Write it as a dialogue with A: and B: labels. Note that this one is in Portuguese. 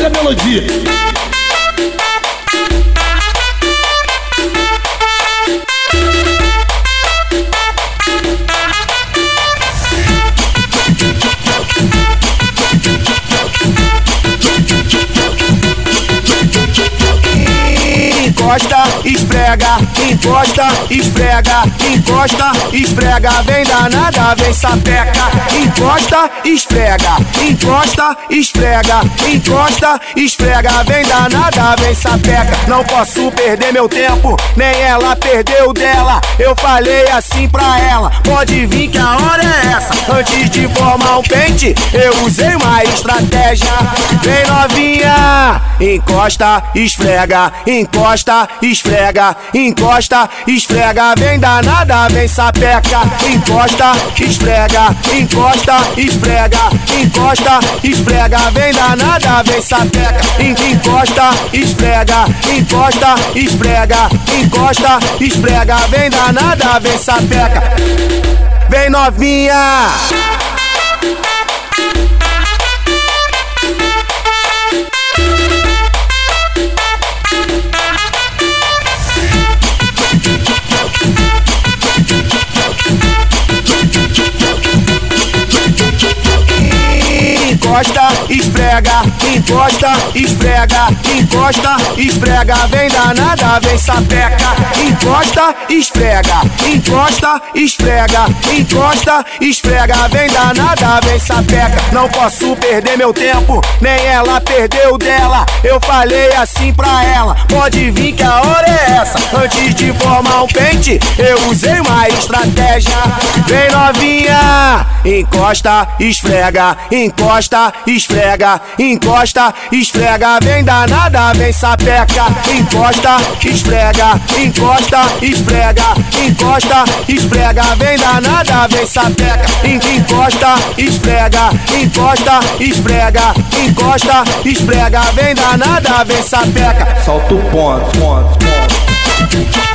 A: olha a melodia.
B: Encosta, esfrega, encosta, esfrega, encosta, esfrega, vem danada, vem sapeca, encosta, esfrega, encosta, esfrega, encosta, esfrega, vem danada, vem sapeca. Não posso perder meu tempo, nem ela perdeu dela. Eu falei assim pra ela, pode vir que a hora é essa. Antes de formar um pente, eu usei uma estratégia. Vem novinha, encosta, esfrega, encosta, esfrega, encosta, esfrega, vem danada, vem sapeca, encosta, esfrega, encosta, esfrega, encosta, esfrega, vem danada, vem sapeca, encosta, esfrega, encosta, esfrega, encosta, esfrega, vem danada, vem sapeca, vem novinha. Encosta, esfrega, encosta, esfrega, encosta, esfrega, vem danada, vem sapeca, encosta, esfrega, encosta, esfrega, encosta, esfrega, vem danada, vem sapeca. Não posso perder meu tempo, nem ela perdeu dela. Eu falei assim pra ela, pode vir que a hora é essa. Antes de formar um pente, eu usei uma estratégia. Vem novinha, encosta, esfrega, encosta, esfrega, encosta, esfrega, vem danada, vem sapeca, encosta, esfrega, encosta, esfrega, encosta, esfrega, vem danada, vem sapeca, encosta, esfrega, encosta, esfrega, encosta, esfrega, vem danada, vem sapeca.
A: Solta o ponto, ponto, ponto.